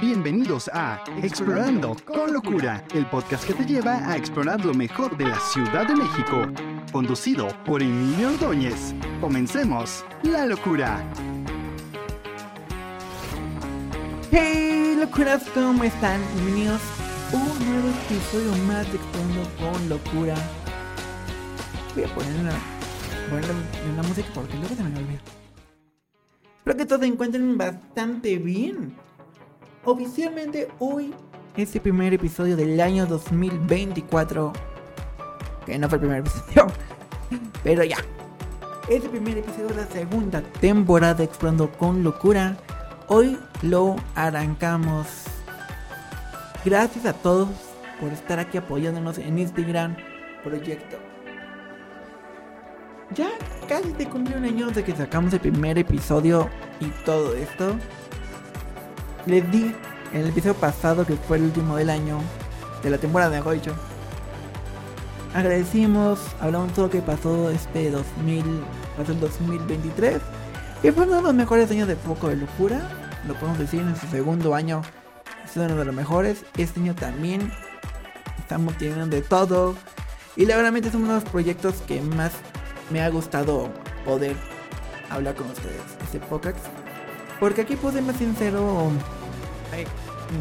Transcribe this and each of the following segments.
Bienvenidos a Explorando con Locura, el podcast que te lleva a explorar lo mejor de la Ciudad de México. Conducido por Emilio Ordóñez. Comencemos la locura. Hey, locuras, ¿cómo están? Bienvenidos a un nuevo episodio más de Explorando con Locura. Voy a poner una, poner la música porque luego se me olvida. Espero que todos se encuentren bastante bien. Oficialmente hoy es el primer episodio del año 2024. Que no fue el primer episodio. Pero ya. Es el primer episodio de la segunda temporada de Explorando con Locura. Hoy lo arrancamos. Gracias a todos por estar aquí apoyándonos en este gran proyecto. Ya casi se cumplió un año de que sacamos el primer episodio y todo esto. Les di en el episodio pasado, que fue el último del año, de la temporada de Goicho. Agradecimos, hablamos todo lo que pasó este 2000, pasó el 2023. Que fue uno de los mejores años de Foco de Locura. Lo podemos decir en su segundo año. Es uno de los mejores. Este año también estamos teniendo de todo. Y la verdad es uno de los proyectos que más me ha gustado poder hablar con ustedes. Este podcast. Porque aquí puedo ser más sincero.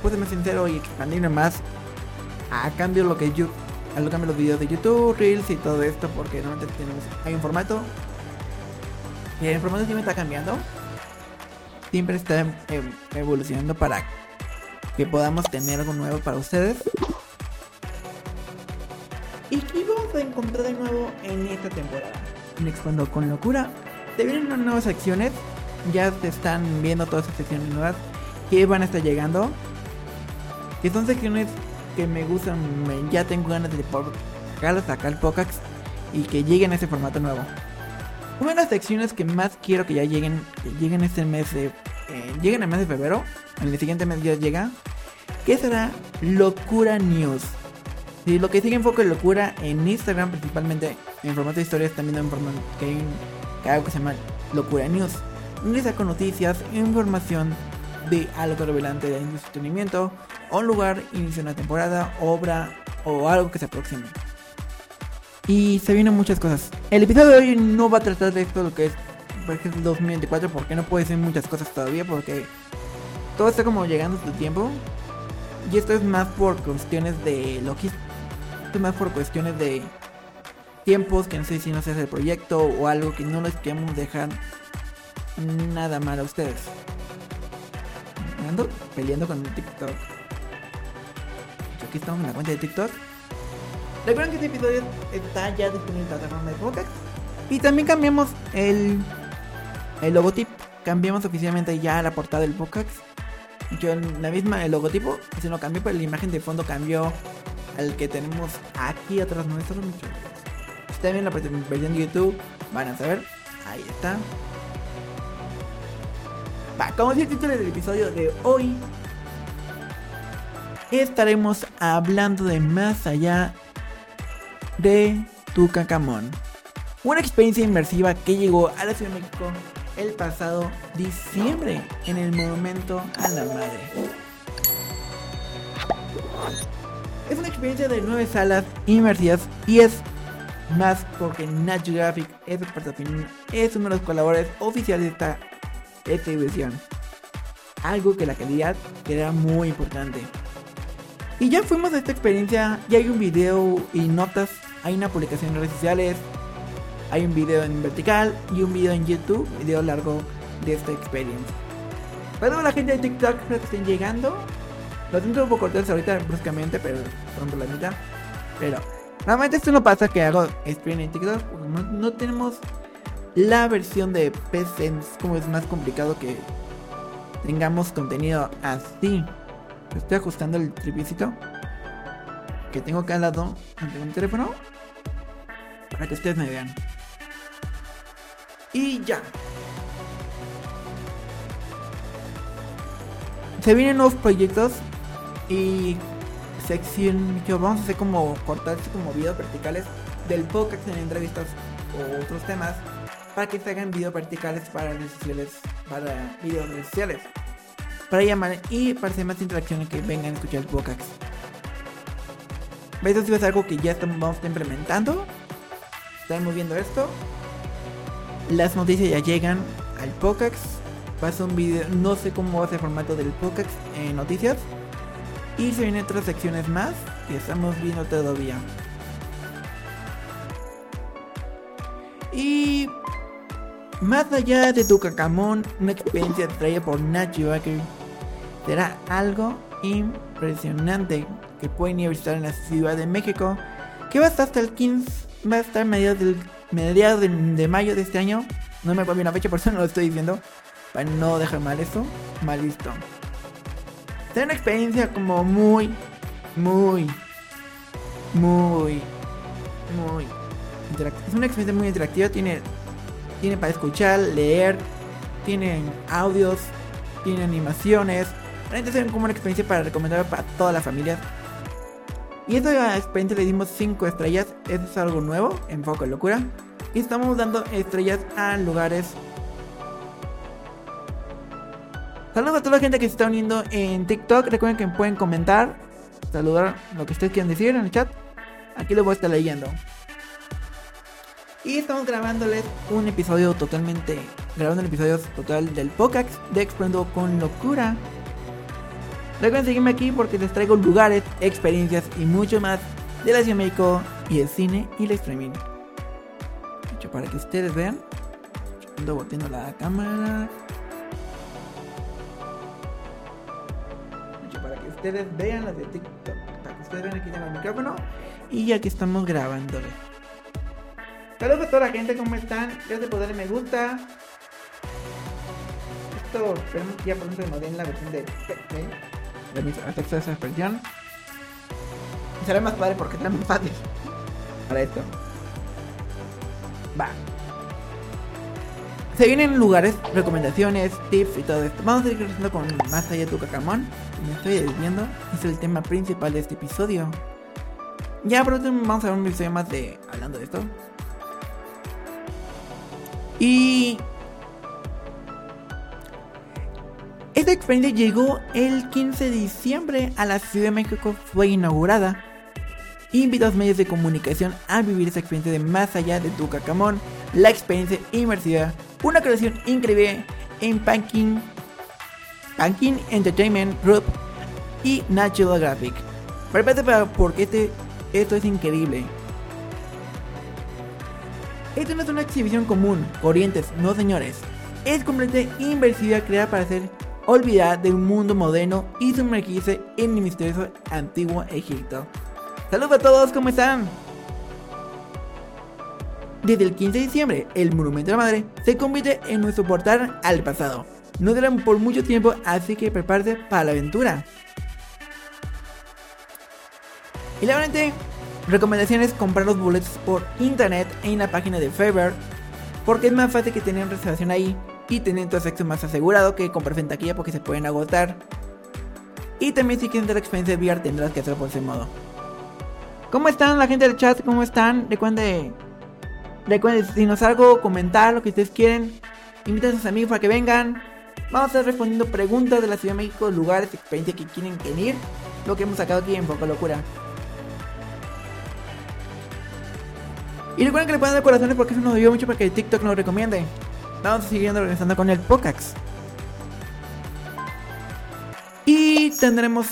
Puedo ser más sincero y expandirme más. A cambio lo que yo. A lo cambio los videos de YouTube, Reels y todo esto. Porque normalmente tenemos. Hay un formato. Y el formato siempre está cambiando. Siempre está em- evolucionando para que podamos tener algo nuevo para ustedes. ¿Y qué vamos a encontrar de nuevo en esta temporada? En Expando con Locura. Te vienen unas nuevas secciones. Ya te están viendo todas esas secciones nuevas que van a estar llegando. Que son secciones que me gustan. ya tengo ganas de sacarlas acá al podcast y que lleguen a ese formato nuevo. Una de las secciones que más quiero que ya lleguen, lleguen este mes de. eh, lleguen el mes de febrero. En el siguiente mes ya llega. Que será Locura News. Sí, lo que sigue en foco de locura en Instagram, principalmente en formato de historias, también en formato que hay un- algo que se llama Locura News. Donde saco noticias, información de algo revelante de entretenimiento, un lugar, inicio de una temporada, obra o algo que se aproxime. Y se vienen muchas cosas. El episodio de hoy no va a tratar de esto, lo que es por ejemplo, el 2024, porque no puede ser muchas cosas todavía, porque todo está como llegando a su tiempo. Y esto es más por cuestiones de logística. Más por cuestiones de tiempos, que no sé si no se hace el proyecto o algo que no les queremos dejar nada mal a ustedes. Ando peleando con el TikTok. Aquí estamos en la cuenta de TikTok. Recuerden que este episodio está ya disponible en la plataforma de podcast. Y también cambiamos el, el logotipo. Cambiamos oficialmente ya la portada del podcast. Yo en la misma, el logotipo, se no cambió, pero la imagen de fondo cambió al que tenemos aquí atrás nuestro. muchachos. Si ven la versión de YouTube, van a saber. Ahí está. Va, como dice el título del episodio de hoy, estaremos hablando de más allá de Tucacamón. Una experiencia inmersiva que llegó a la Ciudad de México el pasado diciembre en el Monumento a la Madre. Es una experiencia de nueve salas inmersivas y es más porque Nat Geographic es, es uno de los colaboradores oficiales de esta exhibición. Algo que la calidad era muy importante. Y ya fuimos a esta experiencia, ya hay un video y notas, hay una publicación en redes sociales, hay un video en vertical y un video en YouTube, video largo de esta experiencia. Para toda la gente de TikTok que estén llegando, lo siento un poco cortés ahorita bruscamente, pero por la mitad. Pero normalmente esto no pasa que hago stream en TikTok, porque no, no tenemos la versión de PC, es como es más complicado que tengamos contenido así. Estoy ajustando el tripicito que tengo acá al lado ante mi teléfono para que ustedes me vean. Y ya. Se vienen nuevos proyectos y sección vamos a hacer como cortar así como videos verticales del podcast en entrevistas o otros temas para que se hagan videos verticales para redes sociales, para videos sociales. para llamar y para hacer más interacciones que vengan a escuchar el podcast. Eso sí es algo que ya estamos implementando. Estamos viendo esto. Las noticias ya llegan al podcast. Pasa un video, no sé cómo va a ser el formato del podcast en noticias. Y se vienen otras secciones más que estamos viendo todavía. Y más allá de tu cacamón, una experiencia traída por Nachi Baker será algo impresionante que pueden ir a visitar en la Ciudad de México, que va a estar hasta el 15, va a estar mediados, del, mediados de, mayo de este año. No me acuerdo bien la fecha, por eso no lo estoy diciendo, para no dejar mal eso, mal visto. Será una experiencia como muy, muy, muy, muy interactiva. Es una experiencia muy interactiva, tiene, tiene para escuchar, leer, tienen audios, tiene animaciones. Realmente es como una experiencia para recomendar para toda la familia. Y esta experiencia le dimos 5 estrellas. Eso es algo nuevo en Foco de Locura. Y estamos dando estrellas a lugares. Saludos a toda la gente que se está uniendo en TikTok. Recuerden que pueden comentar, saludar lo que ustedes quieran decir en el chat. Aquí lo voy a estar leyendo. Y estamos grabándoles un episodio totalmente. Grabando un episodio total del Pocax de Explorando con Locura. Recuerden seguirme aquí porque les traigo lugares, experiencias y mucho más de la Ciudad de México y el cine y el streaming. hecho para que ustedes vean. Ando volteando la cámara. Ustedes vean las de TikTok. Para ustedes vean aquí tengo el micrófono. Y aquí estamos grabándole. Saludos a toda la gente, ¿cómo están? Gracias por darle me gusta. Esto, esperemos que ya pronto nos den la versión de efectos de esa expresión. será más padre porque es más fácil para esto. Va. Se vienen lugares, recomendaciones, tips y todo esto. Vamos a ir creciendo con más allá de tu cacamón. Me estoy desviando. Es el tema principal de este episodio. Ya pronto vamos a ver un episodio más de hablando de esto. Y Esta experiencia llegó el 15 de diciembre a la Ciudad de México, fue inaugurada. Invito a los medios de comunicación a vivir esa experiencia de más allá de tu cacamón, la experiencia inmersiva, una creación increíble en Panking, Panking Entertainment Group y National Graphic. Prepárate para porque este, esto es increíble. Esto no es una exhibición común, corrientes, no señores. Es completamente inversiva creada para ser olvidar de un mundo moderno y sumergirse en el misterioso antiguo Egipto. Saludos a todos, ¿cómo están? Desde el 15 de diciembre, el Monumento de la Madre se convierte en nuestro portal al pasado. No duran por mucho tiempo, así que prepárate para la aventura. Y la verdad, recomendaciones comprar los boletos por internet en la página de Faber, porque es más fácil que tener reservación ahí y tener tu acceso más asegurado que comprar en taquilla porque se pueden agotar. Y también si quieres tener la experiencia de VR tendrás que hacerlo por ese modo. ¿Cómo están la gente del chat? ¿Cómo están? Recuerden, recuerden si nos algo, comentar lo que ustedes quieren. Inviten a sus amigos para que vengan. Vamos a estar respondiendo preguntas de la Ciudad de México, lugares, experiencias que quieren venir. Lo que hemos sacado aquí en Poco Locura. Y recuerden que le pueden dar corazones porque eso nos ayuda mucho para que TikTok nos recomiende. Vamos siguiendo regresando con el Pocax. Y tendremos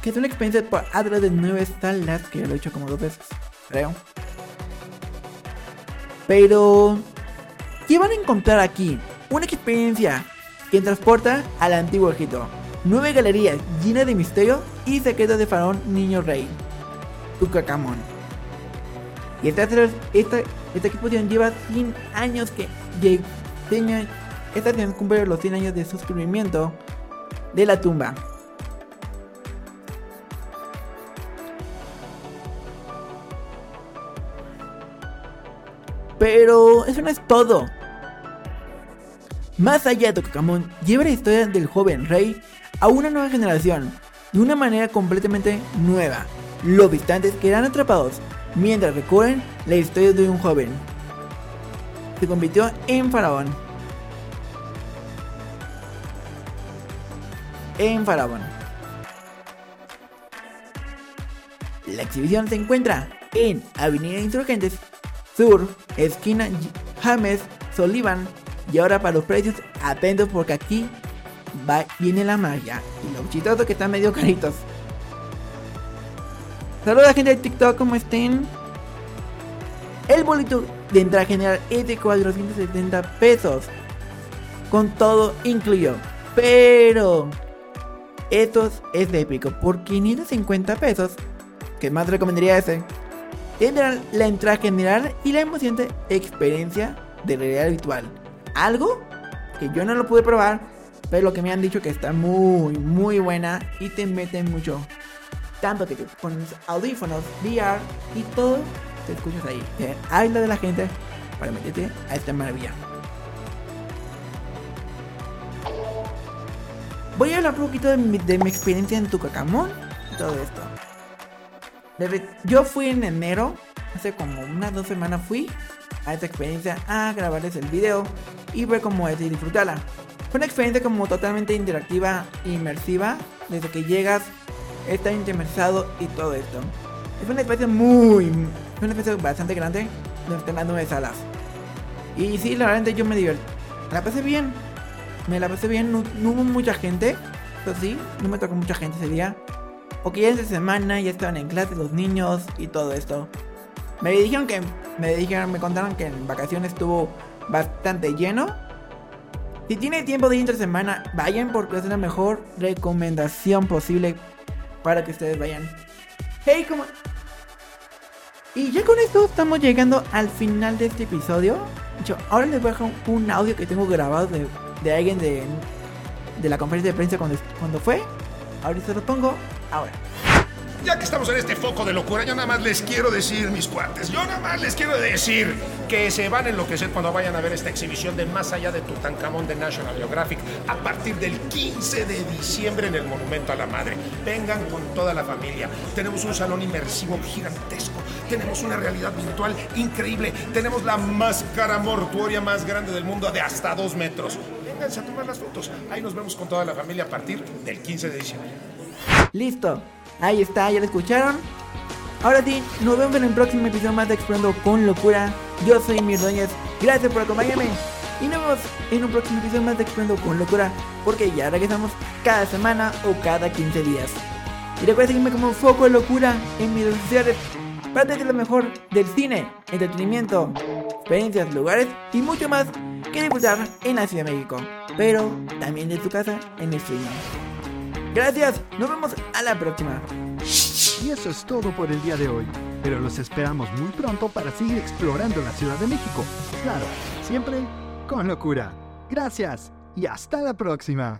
que es una experiencia por Adra de nueve salas, que ya lo he hecho como dos veces, creo. Pero, ¿qué van a encontrar aquí? Una experiencia que transporta al antiguo Egipto. Nueve galerías llenas de misterio y secretos de faraón niño rey. Tucacamón. Y esta, esta, esta exposición lleva 100 años que esta tiene cumple los 100 años de suscribimiento de la tumba. Pero eso no es todo. Más allá de Tocacamón, lleva la historia del joven rey a una nueva generación de una manera completamente nueva. Los visitantes quedan atrapados mientras recorren la historia de un joven se convirtió en faraón. en Faraón. La exhibición se encuentra en Avenida Insurgentes Sur, esquina James Sullivan. Y ahora para los precios, atentos porque aquí va, viene la magia. Y los chistosos que están medio caritos. Saludos gente de TikTok, ¿cómo estén? El boleto de entrada general es de 470 pesos. Con todo incluido. Pero esto es de épico. Por 550 pesos. Que más recomendaría ese. Tendrán la entrada general y la emocionante experiencia de realidad virtual. Algo que yo no lo pude probar. Pero lo que me han dicho que está muy, muy buena. Y te meten mucho tanto que te pones audífonos, VR y todo te escuchas ahí. Eh, habla de la gente para meterte a esta maravilla. Voy a hablar un poquito de mi, de mi experiencia en Tucacamón y todo esto. yo fui en enero, hace como unas dos semanas fui a esta experiencia a grabarles el video y ver cómo es y disfrutarla. Fue una experiencia como totalmente interactiva e inmersiva, desde que llegas está intermersado y todo esto. Es una especie muy. Es una especie bastante grande donde están las nueve salas. Y sí, la verdad yo me divertí. La pasé bien. Me la pasé bien. No, hubo mucha gente. Eso sí, no me tocó mucha gente ese día. Porque ya es de semana, ya estaban en clase los niños y todo esto. Me dijeron que. Me dijeron, me contaron que en vacaciones estuvo bastante lleno. Si tiene tiempo de entre semana, vayan porque es la mejor recomendación posible para que ustedes vayan. Hey, ¿cómo? Y ya con esto estamos llegando al final de este episodio. Yo, ahora les voy a dejar un audio que tengo grabado de, de alguien de, de la conferencia de prensa cuando, cuando fue. Ahorita lo pongo ahora. Ya que estamos en este foco de locura, yo nada más les quiero decir, mis cuates, yo nada más les quiero decir que se van a enloquecer cuando vayan a ver esta exhibición de Más allá de Tutankamón de National Geographic a partir del 15 de diciembre en el Monumento a la Madre. Vengan con toda la familia. Tenemos un salón inmersivo gigantesco. Tenemos una realidad virtual increíble. Tenemos la máscara mortuoria más grande del mundo de hasta dos metros. Vénganse a tomar las fotos. Ahí nos vemos con toda la familia a partir del 15 de diciembre. Listo. Ahí está, ya lo escucharon. Ahora sí, nos vemos en el próximo episodio más de Explorando con Locura. Yo soy Mirdoñez, gracias por acompañarme. Y nos vemos en un próximo episodio más de Explorando con Locura. Porque ya regresamos cada semana o cada 15 días. Y recuerda seguirme como Foco de Locura en mis redes sociales para tener lo mejor del cine, entretenimiento, experiencias, lugares y mucho más que disfrutar en la Ciudad de México. Pero también de tu casa en el streaming. Gracias, nos vemos a la próxima. Y eso es todo por el día de hoy, pero los esperamos muy pronto para seguir explorando la Ciudad de México. Claro, siempre con locura. Gracias y hasta la próxima.